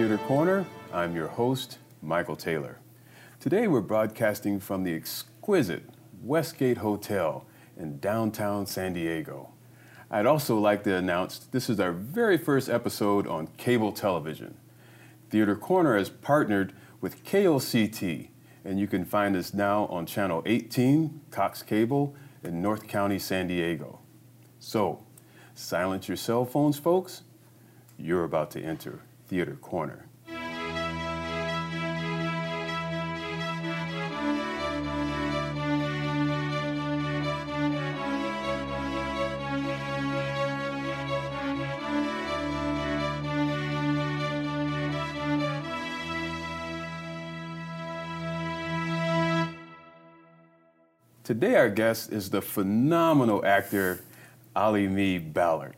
Theater Corner. I'm your host, Michael Taylor. Today we're broadcasting from the exquisite Westgate Hotel in downtown San Diego. I'd also like to announce this is our very first episode on cable television. Theater Corner has partnered with KOCT, and you can find us now on Channel 18, Cox Cable, in North County, San Diego. So, silence your cell phones, folks. You're about to enter Theater Corner. Today, our guest is the phenomenal actor Alimi Ballard.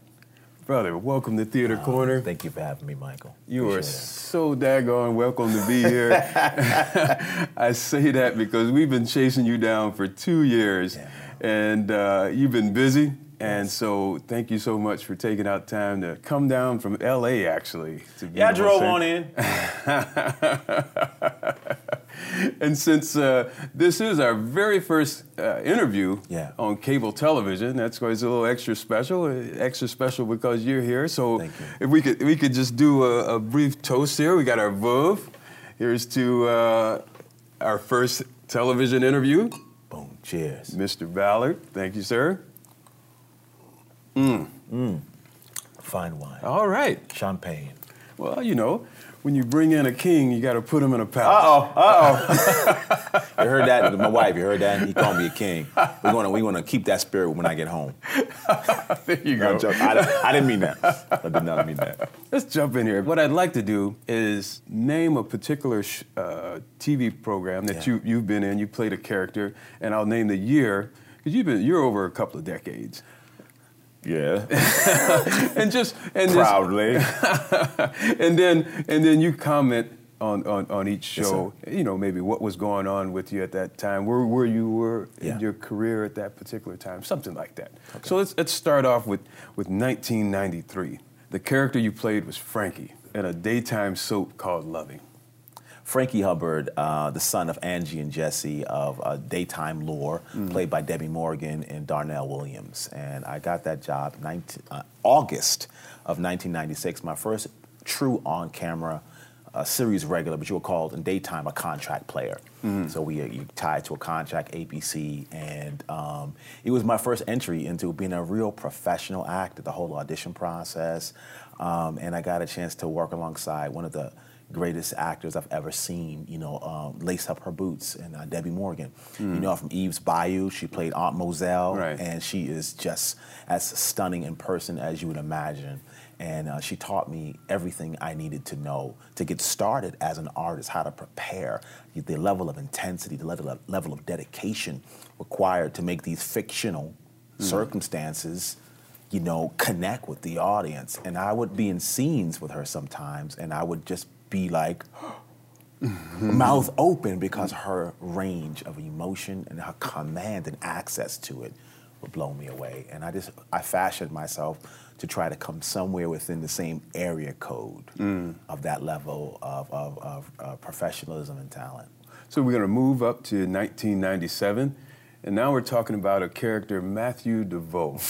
Brother, welcome to Theater Corner. Thank you for having me, Michael. You are it. so daggone welcome to be here. I say that because we've been chasing you down for two years, Yeah, and uh, you've been busy. And so, thank you so much for taking out time to come down from LA, actually. To be Yeah, I drove on in. And since uh, this is our very first uh, interview Yeah. on cable television, that's why it's a little extra special. uh, Extra special because you're here. So you. if we could, we could just do a, a brief toast here. We got our Veuve. Here's to uh, our first television interview, Boom. Cheers. Mr. Ballard. Thank you, sir. Fine wine. All right. Champagne. Well, you know, when you bring in a king, you got to put him in a Uh palace. oh. Uh oh. you heard that? My wife. You heard that? He called me a king. We're gonna we're gonna keep that spirit when I get home. There you No, go. I'm joking. I, didn't- I didn't mean that. I did not mean that. Let's jump in here. What I'd like to do is name a particular sh- uh, TV program that Yeah. you, you've been in. You played a character, and I'll name the year because you've been you're over a couple of decades. Yeah. And just and just, Proudly. and then and then you comment on, on, on each Yes, show. you know, maybe what was going on with you at that time, where where you were Yeah. in your career at that particular time, something like that. So let's let's start off with with 1993. The character you played was Frankie in a daytime soap called Loving. Frankie Hubbard, uh, the son of Angie and Jesse of uh, Daytime Lore, played by Debbie Morgan and Darnell Williams. And I got that job 19, uh, August of 1996, my first true on camera uh, series regular, but you were called in daytime a contract player. So we uh, you tied to a contract, ABC, and um, it was my first entry into being a real professional actor, the whole audition process. Um, and I got a chance to work alongside one of the greatest actors I've ever seen, you know, um, lace up her boots, and uh, Debbie Morgan. You know, from Eve's Bayou, she played Aunt Mozelle, Right. and she is just as stunning in person as you would imagine. And uh, she taught me everything I needed to know to get started as an artist, how to prepare, the level of intensity, the level of, level of dedication required to make these fictional circumstances you know, connect with the audience. And I would be in scenes with her sometimes, and I would just be like, mouth open because her range of emotion and her command and access to it would blow me away. And I just, I fashioned myself to try to come somewhere within the same area code of that level of, of, of uh, professionalism and talent. So we're going to move up to 1997, and now we're talking about a character, Matthew DeVoe,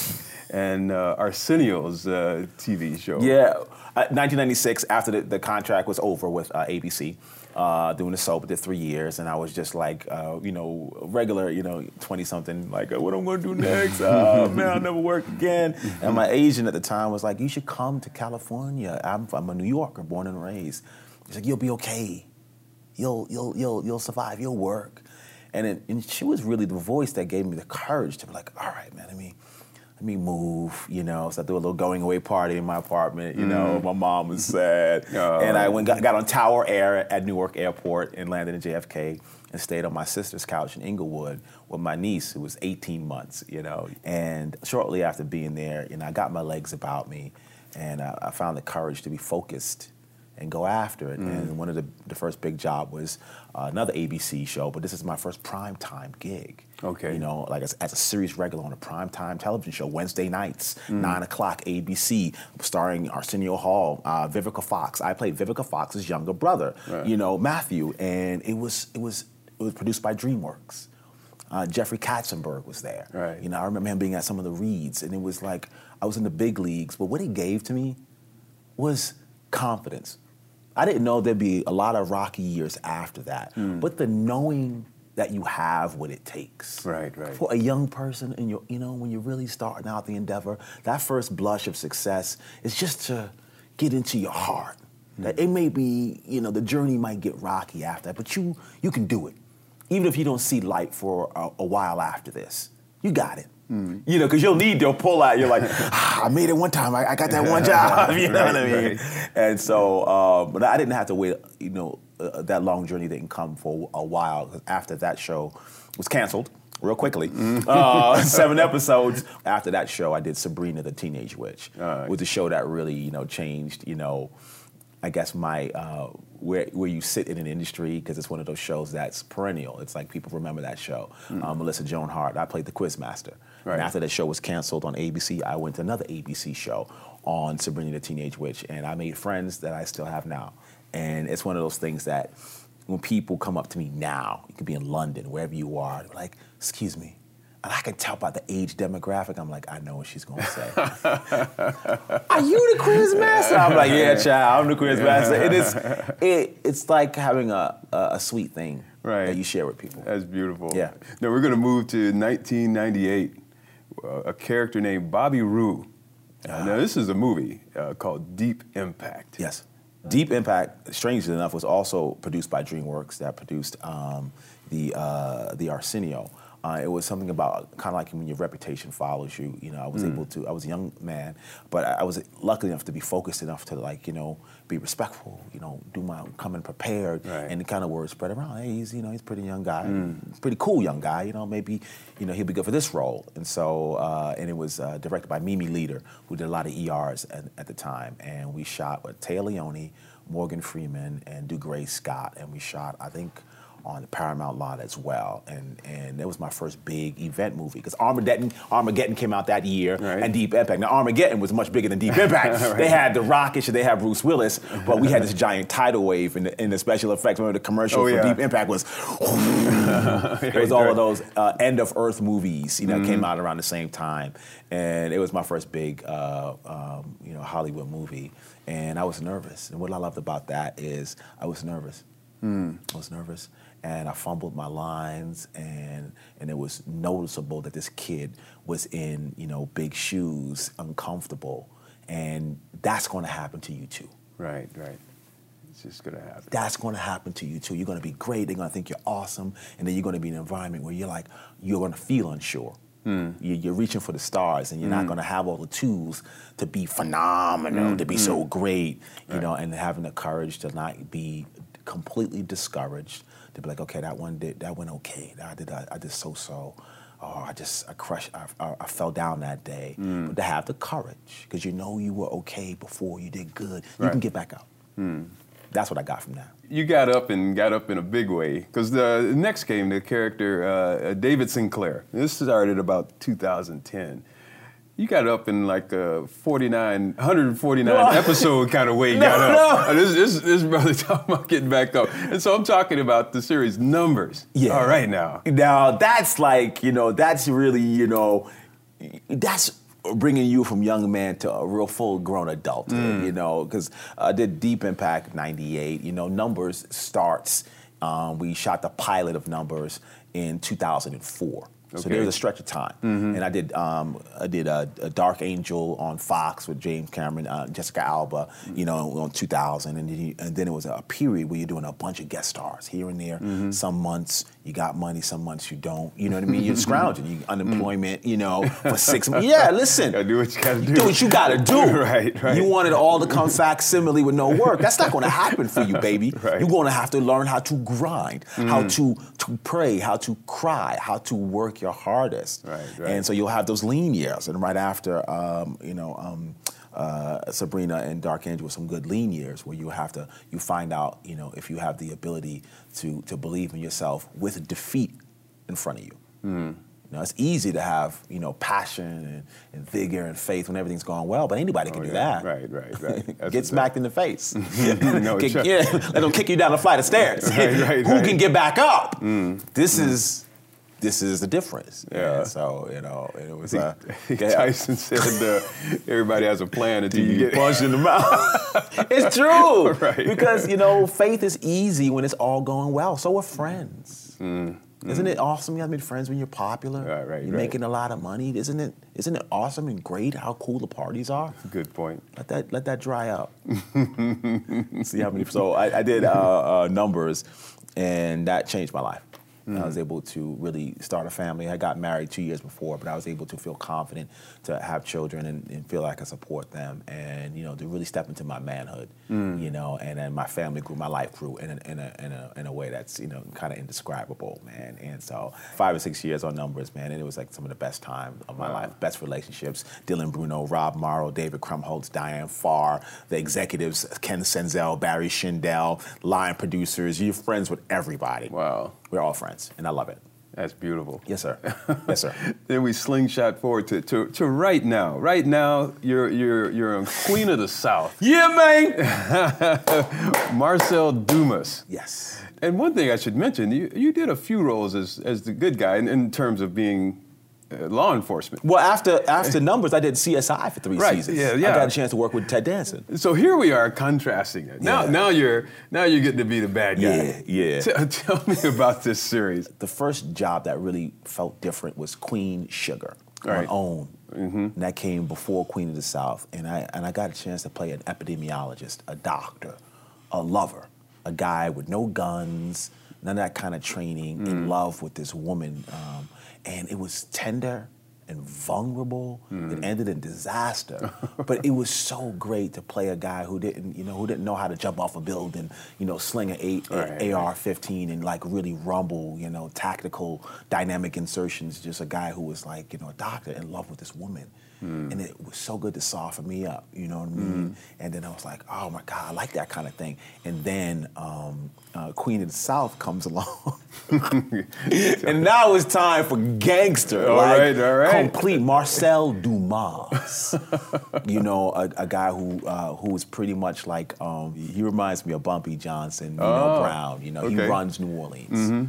and uh, Arsenio's uh, TV show. Yeah, uh, 1996, after the, the contract was over with uh, ABC, uh, doing the soap, did three years, and I was just like, uh, you know, regular, you know, 20 something, like, what am I gonna do next? Oh, man, I'll never work again. And my agent at the time was like, you should come to California. I'm, I'm a New Yorker, born and raised. He's like, you'll be okay. You'll, you'll, you'll, you'll survive. You'll work. And, it, and she was really the voice that gave me the courage to be like, all right, man, let me, let me move, you know. So I threw a little going away party in my apartment, you know. Mm. My mom was sad. Oh. And I went got, got on Tower Air at Newark Airport and landed in JFK and stayed on my sister's couch in Inglewood with my niece, who was 18 months, you know. And shortly after being there, you know, I got my legs about me and I, I found the courage to be focused and go after it. And one of the, the first big job was uh, another ABC show, but this is my first prime time gig. Okay. You know, like as, as a series regular on a prime time television show, Wednesday nights, nine o'clock, ABC, starring Arsenio Hall, uh, Vivica Fox. I played Vivica Fox's younger brother, Right. you know, Matthew, and it was it was it was produced by DreamWorks. Uh, Jeffrey Katzenberg was there. Right. You know, I remember him being at some of the reads, and it was like I was in the big leagues. But what he gave to me was confidence. I didn't know there'd be a lot of rocky years after that, Hmm. but the knowing that you have what it takes. Right, right. For a young person, and you you know, when you're really starting out the endeavor, that first blush of success is just to get into your heart. Hmm. That it may be, you know, the journey might get rocky after that, but you you can do it, even if you don't see light for a, a while after this. You got it. Hmm. You know, because you'll need to pull out. You're like, ah, I made it one time. I, I got that one job. You know what I Right, mean? And so, uh, but I didn't have to wait. You know, uh, that long journey didn't come for a while. After that show was canceled, real quickly, uh, seven episodes. After that show, I did Sabrina the Teenage Witch, was the show that really, you know, changed. You know, I guess my uh, where where you sit in an industry because it's one of those shows that's perennial. It's like people remember that show. Um, Melissa Joan Hart. I played the Quizmaster. Right. And after that show was canceled on ABC, I went to another ABC show on Sabrina the Teenage Witch, and I made friends that I still have now. And it's one of those things that when people come up to me now, you could be in London, wherever you are, like, "Excuse me," and I can tell by the age demographic. I'm like, I know what she's gonna say. Are you the quiz master? I'm like, yeah, child, I'm the quiz master. It is, it, it's like having a, a, sweet thing Right. that you share with people. That's beautiful. Yeah. Now we're going to move to 1998. Uh, a character named Bobby Rhue. Uh, now this is a movie uh, called Deep Impact. Yes. Deep Impact, strangely enough, was also produced by DreamWorks that produced um, the uh, the Arsenio. Uh, it was something about kind of like when your reputation follows you. You know, I was able to. I was a young man, but I was lucky enough to be focused enough to like you know be respectful. You know, do my come coming prepared, Right. and the kind of word spread around. Hey, he's you know he's a pretty young guy, pretty cool young guy. You know, maybe you know he'll be good for this role. And so, uh, and it was uh, directed by Mimi Leder, who did a lot of ERs at, at the time, and we shot with Téa Leoni, Morgan Freeman, and Dougray Scott, and we shot I think on the Paramount lot as well, and and it was my first big event movie because Armageddon Armageddon came out that year, Right. and Deep Impact. Now Armageddon was much bigger than Deep Impact. They had the Rocket, they had Bruce Willis, but we had this giant tidal wave in the, in the special effects. Remember the commercial Oh, for yeah. Deep Impact was it was all of those uh, end of Earth movies, you know, Mm-hmm. came out around the same time, and it was my first big, uh, um, you know, Hollywood movie, and I was nervous. And what I loved about that is I was nervous. Hmm. I was nervous, and I fumbled my lines, and and it was noticeable that this kid was in, you know, big shoes, uncomfortable, and that's going to happen to you too Right, right. It's just going to happen. that's going to happen to you too. You're going to be great. They're going to think you're awesome, and then you're going to be in an environment where you're like you're going to feel unsure. Hmm. You- You're reaching for the stars, and you're not hmm. going to have all the tools to be phenomenal, hmm. to be so great, you know. And having the courage to not be completely discouraged, to be like, okay, that one did, that went okay. I did, I, I did so so. Oh, I just, I crushed, I, I, I fell down that day. But to have the courage, because you know you were okay before, you did good, you Right. can get back up. That's what I got from that. You got up and got up in a big way because the next came the character uh, David Sinclair. This started about 2010. You got up in like a 49, 149 No. episode kind of way. You No, got up. no. Uh, This, this, this brother talking about getting back up. And so I'm talking about the series numbers. Yeah. All right now. Now that's like you know that's really you know that's bringing you from young man to a real full grown adult. Mm. You know because I did Deep Impact '98. You know numbers starts. Um, we shot the pilot of numbers in 2004. So there was a stretch of time, mm-hmm. and I did um, I did a, a Dark Angel on Fox with James Cameron, uh, Jessica Alba, mm-hmm. you know, on 2000, and then, you- and then it was a period where you're doing a bunch of guest stars here and there. Mm-hmm. Some months you got money, some months you don't. You know what I mean? You're scrounging, you mm. unemployment, you know, for six months. Yeah, listen, do what you gotta do. do what you gotta do. Right, right. You wanted all to come facsimile with no work. That's not going to happen for you, baby. Right. You're going to have to learn how to grind, how mm. to to pray, how to cry, how to work your hardest. Right, right. And so you'll have those lean years, and right after, um, you know. Um, uh, Sabrina and Dark Angel were some good lean years where you have to you find out you know if you have the ability to to believe in yourself with defeat in front of you. Hmm. You know, it's easy to have you know passion and, and vigor and faith when everything's going well, but anybody can Oh, do yeah. that. Right, right, right. Get what's smacked in the face. No, Kick- sure. yeah, let them kick you down the flight of stairs. Right, right, Who right. Mm. can get back up? This is this is the difference. Yeah. And so you know, it was. Uh. Tyson said uh, everybody has a plan until you you get punched in the mouth. it's true. Right. Because, you know, faith is easy when it's all going well. So are friends. Isn't it awesome? You have made friends when you're popular. Mm, Right, right, You're right. making a lot of money. Isn't it? Isn't it awesome and great how cool the parties are? Good point. Let that let that dry out. See how many. So I, I did uh, uh, numbers, and that changed my life. I was mm. able to really start a family. I got married two years before, but I was able to feel confident to have children and, and feel like I could support them, and you know to really step into my manhood. Mm. You know, and then my family grew, my life grew in a, in a, in a, in a way that's you know kind of indescribable, man. And so five or six years on numbers, man, and it was like some of the best time of my Wow. life best relationships. Dylan Bruno, Rob Morrow, David Krumholtz, Diane Farr, the executives, Ken Sanzel, Barry Schindel, line producers. You're friends with everybody. Wow, We're all friends, and I love it. that's beautiful. Yes, sir. yes, sir. Then we slingshot forward to, to, to right now. Right now, you're you're you're a Queen of the South, Yeah, man. Marcel Dumas. yes. And one thing I should mention, you, you did a few roles as, as the good guy in, in terms of being Uh, law enforcement. Well, after after numbers, I did CSI for three Right, seasons. yeah, yeah. I got a chance to work with Ted Danson. So here we are contrasting it. Now, Yeah. now you're now you're getting to be the bad guy. Yeah, yeah. Tell, tell me about this series. The first job that really felt different was Queen Sugar Right. on OWN. Mm-hmm. And that came before Queen of the South. And I, and I got a chance to play an epidemiologist, a doctor, a lover, a guy with no guns, none of that kind of training, in mm. love with this woman. Um, and it was tender and vulnerable. It hmm. ended in disaster. but it was so great to play a guy who didn't, you know, who didn't know how to jump off a building, you know, sling an eight, uh, Right, AR-15 and like really rumble, you know, tactical, dynamic insertions. Just a guy who was like, you know, a doctor in love with this woman. And it was so good to soften me up, you know what I mean? And then I was like, oh my God, I like that kind of thing. And then um, uh, Queen of the South comes along. and now it's time for gangster. All like, right, all right. Complete Marcel Dumas. you know, a, a guy who uh, who is pretty much like um, he reminds me of Bumpy Johnson, you know, Oh, Brown. You know, he runs New Orleans.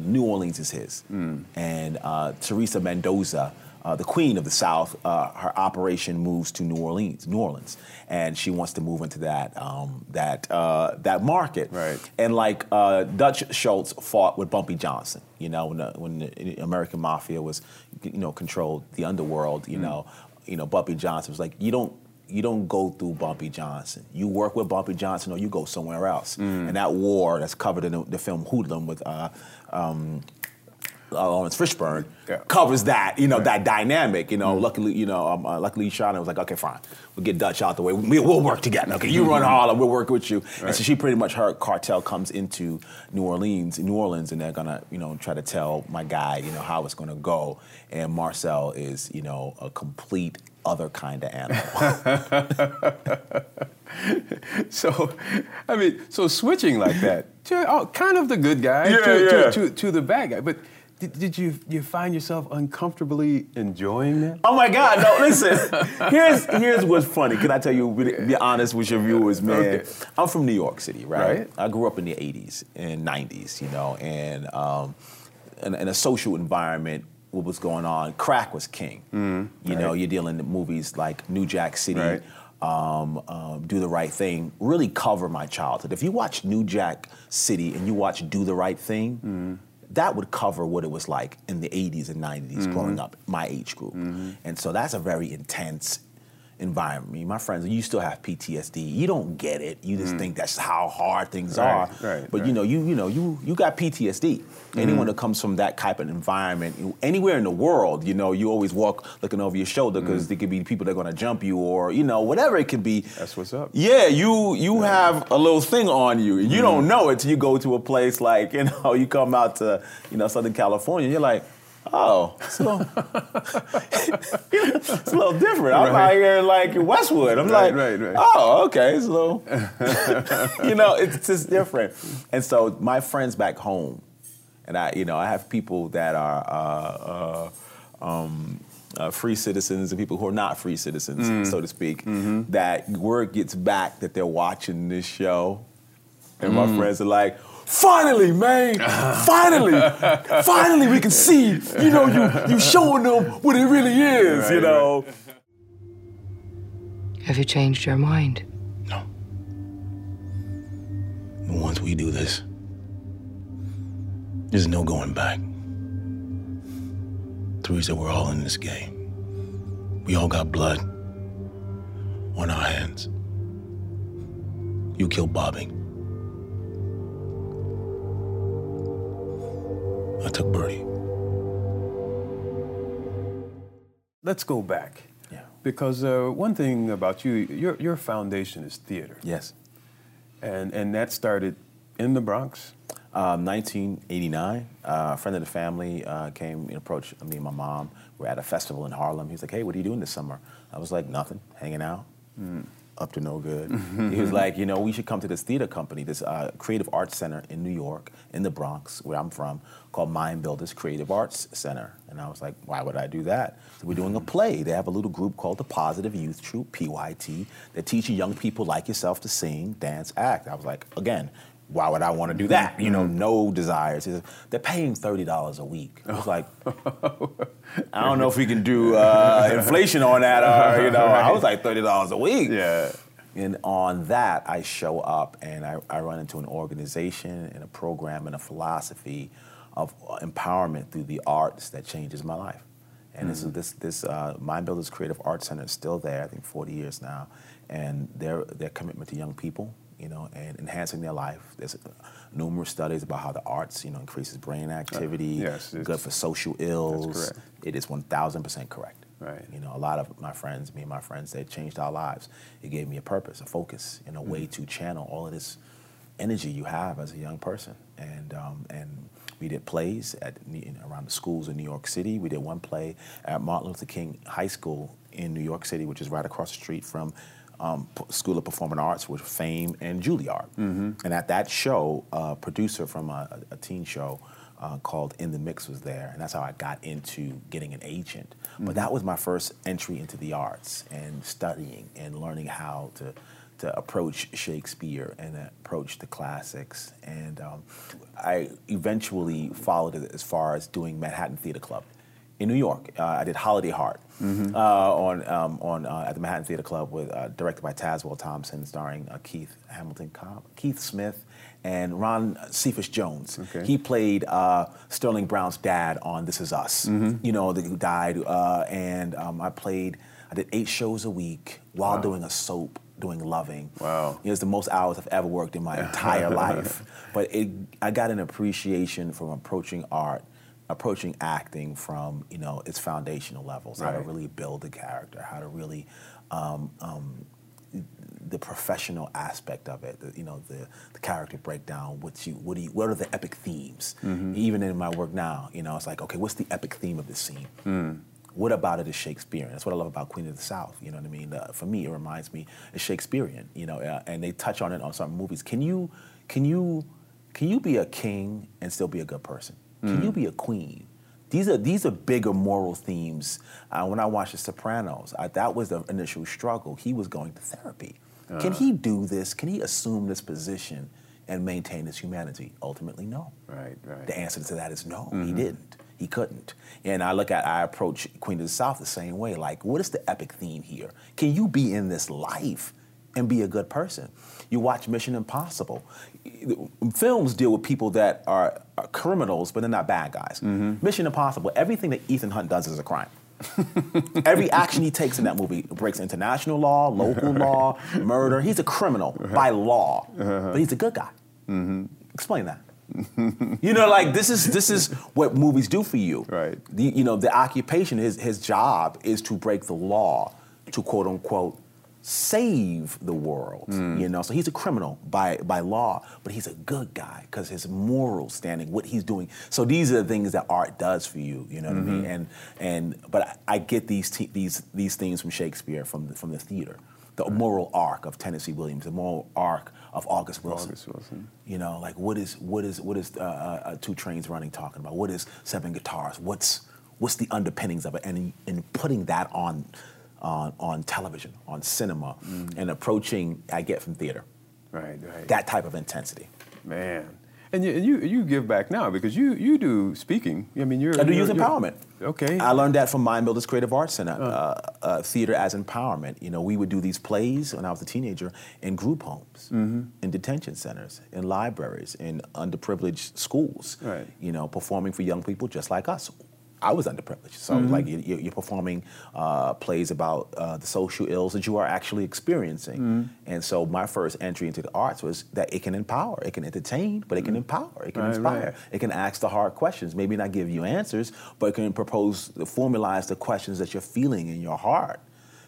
New Orleans is his. Mm. And uh, Teresa Mendoza, uh, the queen of the South, uh, her operation moves to New Orleans, New Orleans, and she wants to move into that um, that uh, that market. Right. And like uh, Dutch Schultz fought with Bumpy Johnson, you know, when the, when the American mafia was, you know, controlled the underworld. You know, you know, Bumpy Johnson was like, you don't. You don't go through Bumpy Johnson. You work with Bumpy Johnson, or you go somewhere else. And that war that's covered in the, the film Hoodlum with uh, um, uh, Laurence Fishburne Yeah. covers that, you know, that dynamic. You know, luckily, you know, um, uh, Lucky Luciano was like, okay, fine, we'll get Dutch out the way. We, we'll work together. Okay, you run Harlem, we'll work with you. And so she pretty much her cartel comes into New Orleans, New Orleans, and they're gonna, you know, try to tell my guy, you know, how it's gonna go. And Marcel is, you know, a complete other kind of animal. So, I mean, so switching like that, to, oh, kind of the good guy Yeah, to, yeah. To, to, to the bad guy. But did, did you you find yourself uncomfortably enjoying that? Oh my God! No, listen. Here's here's what's funny. Can I tell you? Be, be honest with your viewers, man. Okay. I'm from New York City, right? Right. I grew up in the '80s and '90s, you know, and um, in, in a social environment. What was going on? Crack was king. you know, you're dealing with movies like New Jack City. Right. Um, um, do the right thing really cover my childhood. If you watch New Jack City and you watch Do the Right Thing, that would cover what it was like in the 80s and 90s growing up, my age group. And so that's a very intense environment. I mean, my friends, you still have PTSD. You don't get it. You just mm. think that's how hard things Right, are. right, but you know, you you know, you you got PTSD. Anyone mm. that comes from that type of environment, anywhere in the world, you know, you always walk looking over your shoulder mm. because there could be people that are going to jump you or you know whatever it could be. That's what's up. Yeah, you you have a little thing on you. and You don't know it till you go to a place like you know you come out to you know Southern California. You're like, oh, it's a little, it's a little different. I'm Right. out here like Westwood. I'm Right, like, right, right. oh, okay, it's a little, you know, it's just different. And so my friends back home, and I, you know, I have people that are uh, uh, um, uh, free citizens and people who are not free citizens, Mm. so to speak. Mm-hmm. That word gets back that they're watching this show, and Mm. my friends are like. Finally, man! Finally, finally, we can see. You know, you you showing them what it really is. you know. Have you changed your mind? No. Once we do this, there's no going back. Teresa, we're all in this game. We all got blood on our hands. You killed Bobby. I took Bertie. Let's go back. Yeah. Because uh, one thing about you, your, your foundation is theater. Yes. And, and that started in the Bronx. Um, 1989, uh, a friend of the family uh, came and approached me and my mom. We're at a festival in Harlem. He's like, "Hey, what are you doing this summer?" I was like, "Nothing, hanging out." Up to no good. he was like, "You know, we should come to this theater company, this uh, creative arts center in New York, in the Bronx, where I'm from, called Mind Builders Creative Arts Center." And I was like, "Why would I do that?" So we're doing a play. They have a little group called the Positive Youth Troupe (PYT) that teaches young people like yourself to sing, dance, act. I was like, again why would I want to do that? You know, no desires. Said, They're paying thirty dollars a week. I was like, I don't know if we can do uh, inflation on that, or you know, I was like thirty dollars a week. Yeah. And on that, I show up and I, I run into an organization and a program and a philosophy of empowerment through the arts that changes my life. And this is this this uh, Mind Builders Creative Arts Center is still there. I think 40 years now, and their their commitment to young people, you know, and enhancing their life. There's numerous studies about how the arts, you know, increases brain activity, yes, it's- good for social ills. correct. It is 1,000 percent correct. Right. You know, a lot of my friends, me and my friends, they changed our lives. It gave me a purpose, a focus, and a Mm. way to channel all of this energy you have as a young person. And um, and we did plays at around the schools in New York City. We did one play at Martin Luther King High School in New York City, which is right across the street from um, P- School of Performing Arts, with Fame and Juilliard. And at that show, a producer from a, a teen show uh, called In the Mix was there, and that's how I got into getting an agent. But that was my first entry into the arts and studying and learning how to to approach Shakespeare and approach the classics. And um, I eventually followed it as far as doing Manhattan Theater Club in New York. Uh, I did Holiday Heart uh, on um, on uh, at the Manhattan Theater Club with uh, directed by Tazwell Thompson, starring uh, Keith Hamilton Cobb, Keith Smith, and Ron Cephas Jones. Okay. He played uh, Sterling Brown's dad on This Is Us. You know, the, who died, uh, and um, I played. I did eight shows a week while doing a soap, doing Loving. Wow. It was the most hours I've ever worked in my entire life. But it, I got an appreciation from approaching art, approaching acting from you know its foundational levels, how to really build a character, how to really um, um, the professional aspect of it, the, you know, the, the character breakdown. What you, what do you, what are the epic themes? Even in my work now, you know, it's like, okay, what's the epic theme of this scene? What about it is Shakespearean? That's what I love about Queen of the South. You know what I mean? Uh, for me, it reminds me it's Shakespearean. You know, uh, and they touch on it on some movies. Can you, can you, can you be a king and still be a good person? Can you mm. be a queen? These are these are bigger moral themes. Uh, when I watched The Sopranos, I, that was the initial struggle. He was going to therapy. Can he uh. do this? Can he assume this position and maintain his humanity? Ultimately, no. Right, right. The answer to that is no. He mm-hmm. didn't. He couldn't. And I look at, I approach Queen of the South the same way. Like, what is the epic theme here? Can you be in this life and be a good person? You watch Mission Impossible. Films deal with people that are, are criminals, but they're not bad guys. Mm-hmm. Mission Impossible, everything that Ethan Hunt does is a crime. Every action he takes in that movie breaks international law, local law, murder. He's a criminal uh-huh. by law, uh-huh. but he's a good guy. Mm-hmm. Explain that. you know, like this is this is what movies do for you. Right. The, you know, the occupation, his his job is to break the law, to quote unquote save the world. You know, so he's a criminal by by law, but he's a good guy because his moral standing, what he's doing. So these are the things that art does for you. You know what I mean? And and but I, I get these te- these these things from Shakespeare from the, from the theater. The moral arc of Tennessee Williams, the moral arc of August Wilson. August Wilson. You know, like what is what is what is uh, uh, uh, two trains running talking about? What is seven guitars? What's what's the underpinnings of it? And in, in putting that on on on television, on cinema, and approaching, I get from theater Right, right. that type of intensity. Man. And you, you, you give back now because you you do speaking. I mean, you're I do you're- youth you're- empowerment. Okay. I learned that from Mind Builders Creative Arts Center, uh, uh, theater as empowerment. You know, we would do these plays when I was a teenager in group homes, Mm-hmm. in detention centers, in libraries, in underprivileged schools. Right. You know, performing for young people just like us. I was underprivileged, so Mm-hmm. like you- you- you're performing uh, plays about uh, the social ills that you are actually experiencing, Mm-hmm. and so my first entry into the arts was that it can empower, it can entertain, but it can empower, it can. Right, inspire, right. it can ask the hard questions. Maybe not give you answers, but it can propose, formalize the questions that you're feeling in your heart.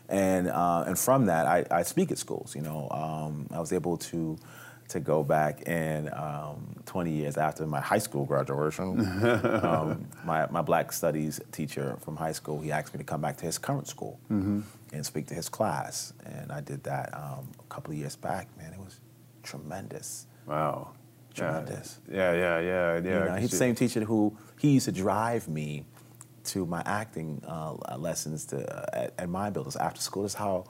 And uh, and from that, I, I speak at schools. You know, um, I was able to to go back and um, 20 years after my high school graduation, um, my, my black studies teacher from high school, he asked me to come back to his current school and speak to his class. And I did that um, a couple of years back. Man, it was tremendous. wow. Tremendous. Yeah, yeah, yeah, yeah. You know, he's the same teacher who he used to drive me to my acting uh, lessons to, uh, at, at Mind Builders after school. That's how.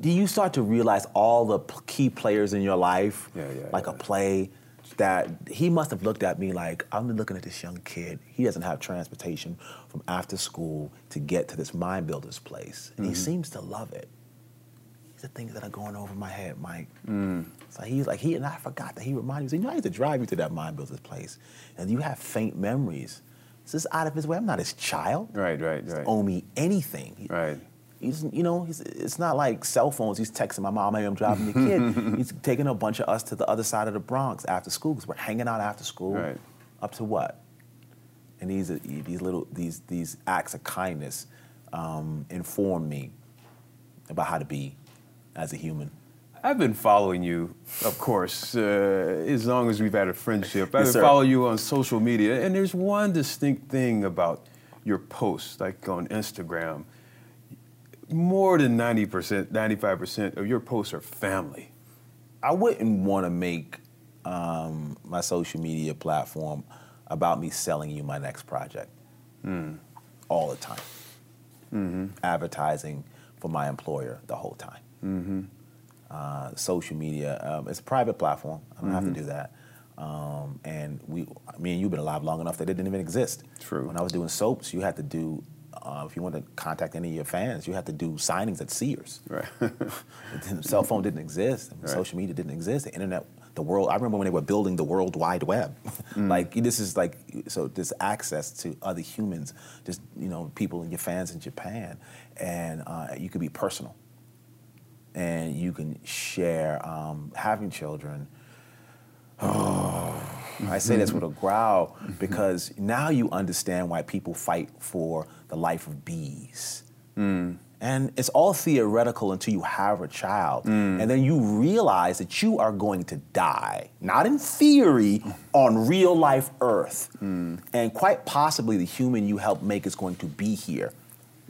Do you start to realize all the p- key players in your life, Yeah, yeah, like a play, that he must have looked at me like I'm looking at this young kid. He doesn't have transportation from after school to get to this Mind Builders place, and he Mm-hmm. seems to love it. These are things that are going over my head, Mike. Mm. So he's like, he and I forgot that he reminded me. He said, you know, I used to drive you to that mind builder's place, and you have faint memories. This is out of his way. I'm not his child. Right, right, He doesn't right. owe me anything. Right. He's, you know, he's, it's not like cell phones. He's texting my mom, hey, I'm driving the kid. he's taking a bunch of us to the other side of the Bronx after school because we're hanging out after school. Right. Up to what? And these these little these these acts of kindness um, inform me about how to be as a human. I've been following you, of course, uh, as long as we've had a friendship. I've Yes, been following you on social media, and there's one distinct thing about your posts, like on Instagram. More than 90%, 95% of your posts are family. I wouldn't want to make um, my social media platform about me selling you my next project all the time. Advertising for my employer the whole time. Uh, social media, um, it's a private platform. I don't have to do that. Um, and we, me and you've been alive long enough that it didn't even exist. True. When I was doing soaps, you had to do, uh, if you wanted to contact any of your fans, you had to do signings at Sears. Right. The cell phone didn't exist. Right. Social media didn't exist. The internet, the world. I remember when they were building the World Wide Web. like this is like so. This access to other humans, just you know, people, and your fans in Japan, and uh, you could be personal, and you can share. Um, having children. I say this with a mm-hmm. growl mm-hmm. because now you understand why people fight for the life of bees. Mm. And it's all theoretical until you have a child. Mm. And then you realize that you are going to die, not in theory, on real life Earth. Mm. And quite possibly the human you help make is going to be here.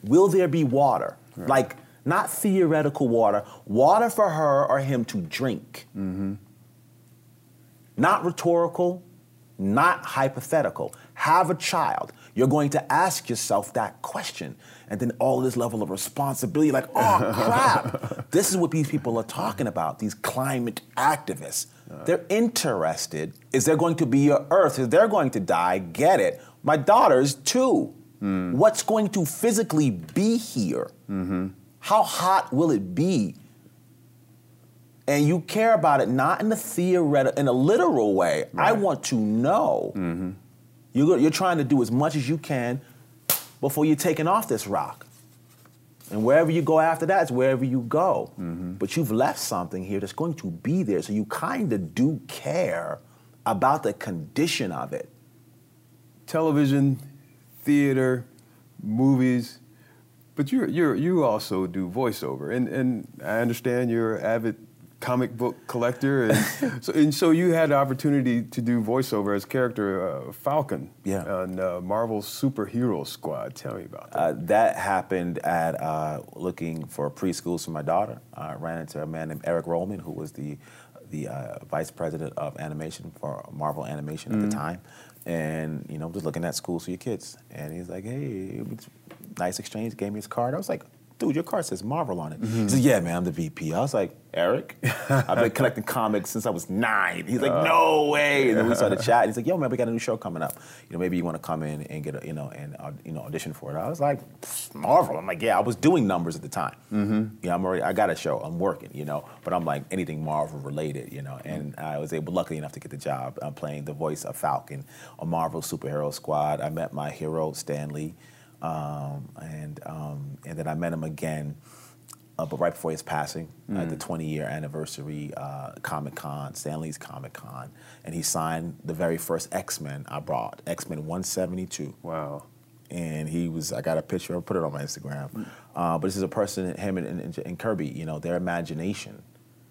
Will there be water? Like, not theoretical water, water for her or him to drink. Mm-hmm. Not rhetorical, not hypothetical. Have a child. You're going to ask yourself that question. And then all this level of responsibility, like, oh crap. this is what these people are talking about, these climate activists. They're interested. Is there going to be a earth? Is they're going to die? Get it. My daughters, too. Hmm. What's going to physically be here? Mm-hmm. How hot will it be? And you care about it not in a theoretical, in a literal way. I want to know. Mm-hmm. You're, you're trying to do as much as you can before you're taking off this rock. And wherever you go after that is wherever you go. Mm-hmm. But you've left something here that's going to be there, so you kind of do care about the condition of it. Television, theater, movies. but you you you also do voiceover, and and I understand you're an avid comic book collector, and so and so you had the opportunity to do voiceover as character uh, Falcon Yeah. on uh, Marvel's Superhero Squad. Tell me about that. Uh, that happened at uh, looking for preschools for my daughter. I ran into a man named Eric Rollman, who was the the uh, vice president of animation for Marvel Animation at the time, and you know just looking at schools for your kids. And he's like, "Hey, nice exchange." Gave me his card. I was like, "Dude, your card says Marvel on it." He said, "Yeah, man, I'm the VP." I was like, "Eric, I've been collecting comics since I was nine. He's like, "No way!" And then we started chatting. He's like, "Yo, man, we got a new show coming up. You know, maybe you want to come in and get a, you know, and uh, you know, audition for it." I was like, "Marvel." I'm like, "Yeah, I was doing numbers at the time. Mm-hmm. Yeah, I'm already. I got a show. I'm working. You know, but I'm like anything Marvel related. You know, and I was able, luckily enough, to get the job. I'm playing the voice of Falcon, a Marvel superhero squad. I met my hero Stan Lee, um, and um, and then I met him again uh, but right before his passing, at the 20 year anniversary uh, Comic Con, Stan Lee's Comic Con, and he signed the very first X Men I brought, X Men 172. wow. And he was, I got a picture, I'll put it on my Instagram. Uh, but this is a person, him and, and, and Kirby, you know, their imagination.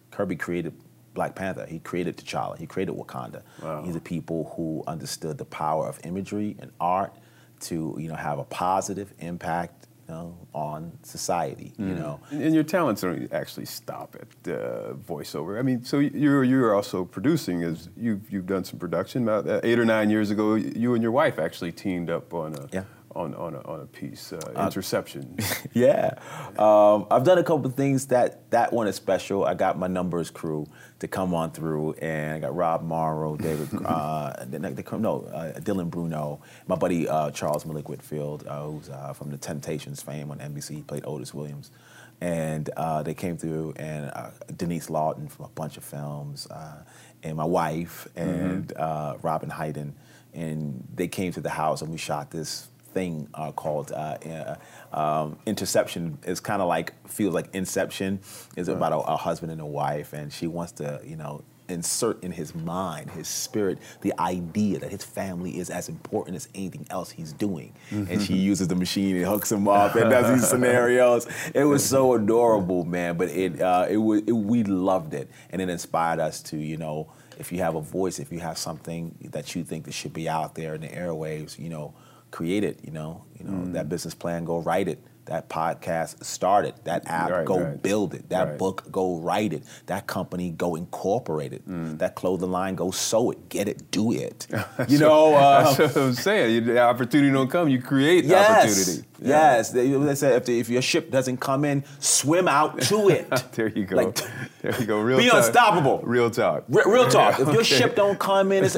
Kirby created Black Panther, he created T'Challa, he created Wakanda. Wow. These are people who understood the power of imagery and art to, you know, have a positive impact, you know, on society, you know. And, and your talents don't actually stop at uh, voiceover. I mean, so you're you're also producing. As you've you've done some production. About uh, eight or nine years ago, you and your wife actually teamed up on a Yeah. On on a, on a piece, uh, Interception. Yeah, um, I've done a couple of things. That that one is special. I got my numbers crew to come on through, and I got Rob Morrow, David, uh, the- the- no, uh, Dylan Bruno, my buddy uh, Charles Malik Whitfield, uh, who's uh, from the Temptations fame on NBC. He played Otis Williams, and uh, they came through, and uh, Denise Lawton from a bunch of films, uh, and my wife, and uh, Robin Hayden, and they came to the house, and we shot this thing uh, called uh, uh, um, interception. It's kind of like feels like Inception. It's about a, a husband and a wife, and she wants to, you know, insert in his mind, his spirit, the idea that his family is as important as anything else he's doing. And she uses the machine and hooks him up and does these scenarios. It was so adorable, man. But it, uh, it, was, it we loved it, and it inspired us to, you know. If you have a voice, if you have something that you think that should be out there in the airwaves, you know, create it. You know, you know Mm. that business plan, go write it. That podcast, start it. That app, Right, go right. build it. That Right. book, go write it. That company, go incorporate it. Mm. That clothing line, go sew it. Get it, do it. You know, uh, That's what I'm saying. The opportunity don't come. You create the yes, opportunity. Yeah. yes. They, said if, the, if your ship doesn't come in, swim out to it. There you go. Like, there you go. Real be talk. unstoppable. Real talk. Re- real talk. If your ship don't come in, it's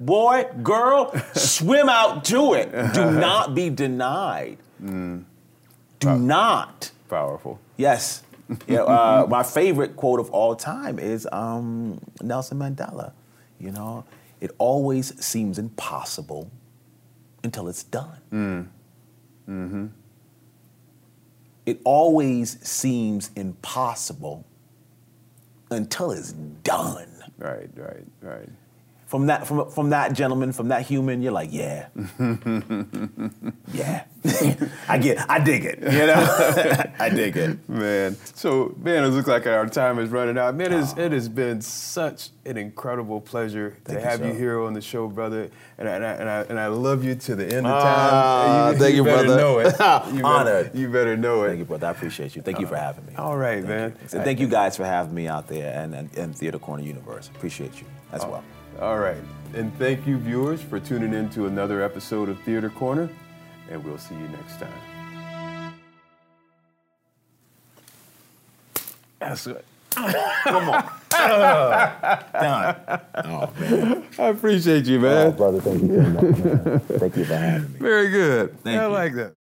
boy, girl, swim out to it. Do not be denied. Mm. Do not. Powerful. Yes. Yeah, uh, my favorite quote of all time is um, Nelson Mandela. You know, it always seems impossible until it's done. Mm. Mm-hmm. It always seems impossible until it's done. Right. Right. Right. From that, from, from that gentleman, from that human, you're like, yeah, yeah, I get, I dig it, you know, I dig it. Man, so man, it looks like our time is running out. Man, it's, it has been such an incredible pleasure Thank to you, have you here on the show, brother. And I, and I, and I, and I love you to the end of Ah, time. thank you, better brother. Know it. You better, Honored. You better know it. Thank you, brother. I appreciate you. Thank you for having me. All right, Thank man. You. And thank you guys for having me out there and, and, and Theater Corner Universe. Appreciate you as well. All right. And thank you, viewers, for tuning in to another episode of Theater Corner. And we'll see you next time. That's good. Come on. Done. Oh, man. I appreciate you, man. Oh, brother, thank you so much. Man. Thank you for having me. Very good. Thank I you. like that.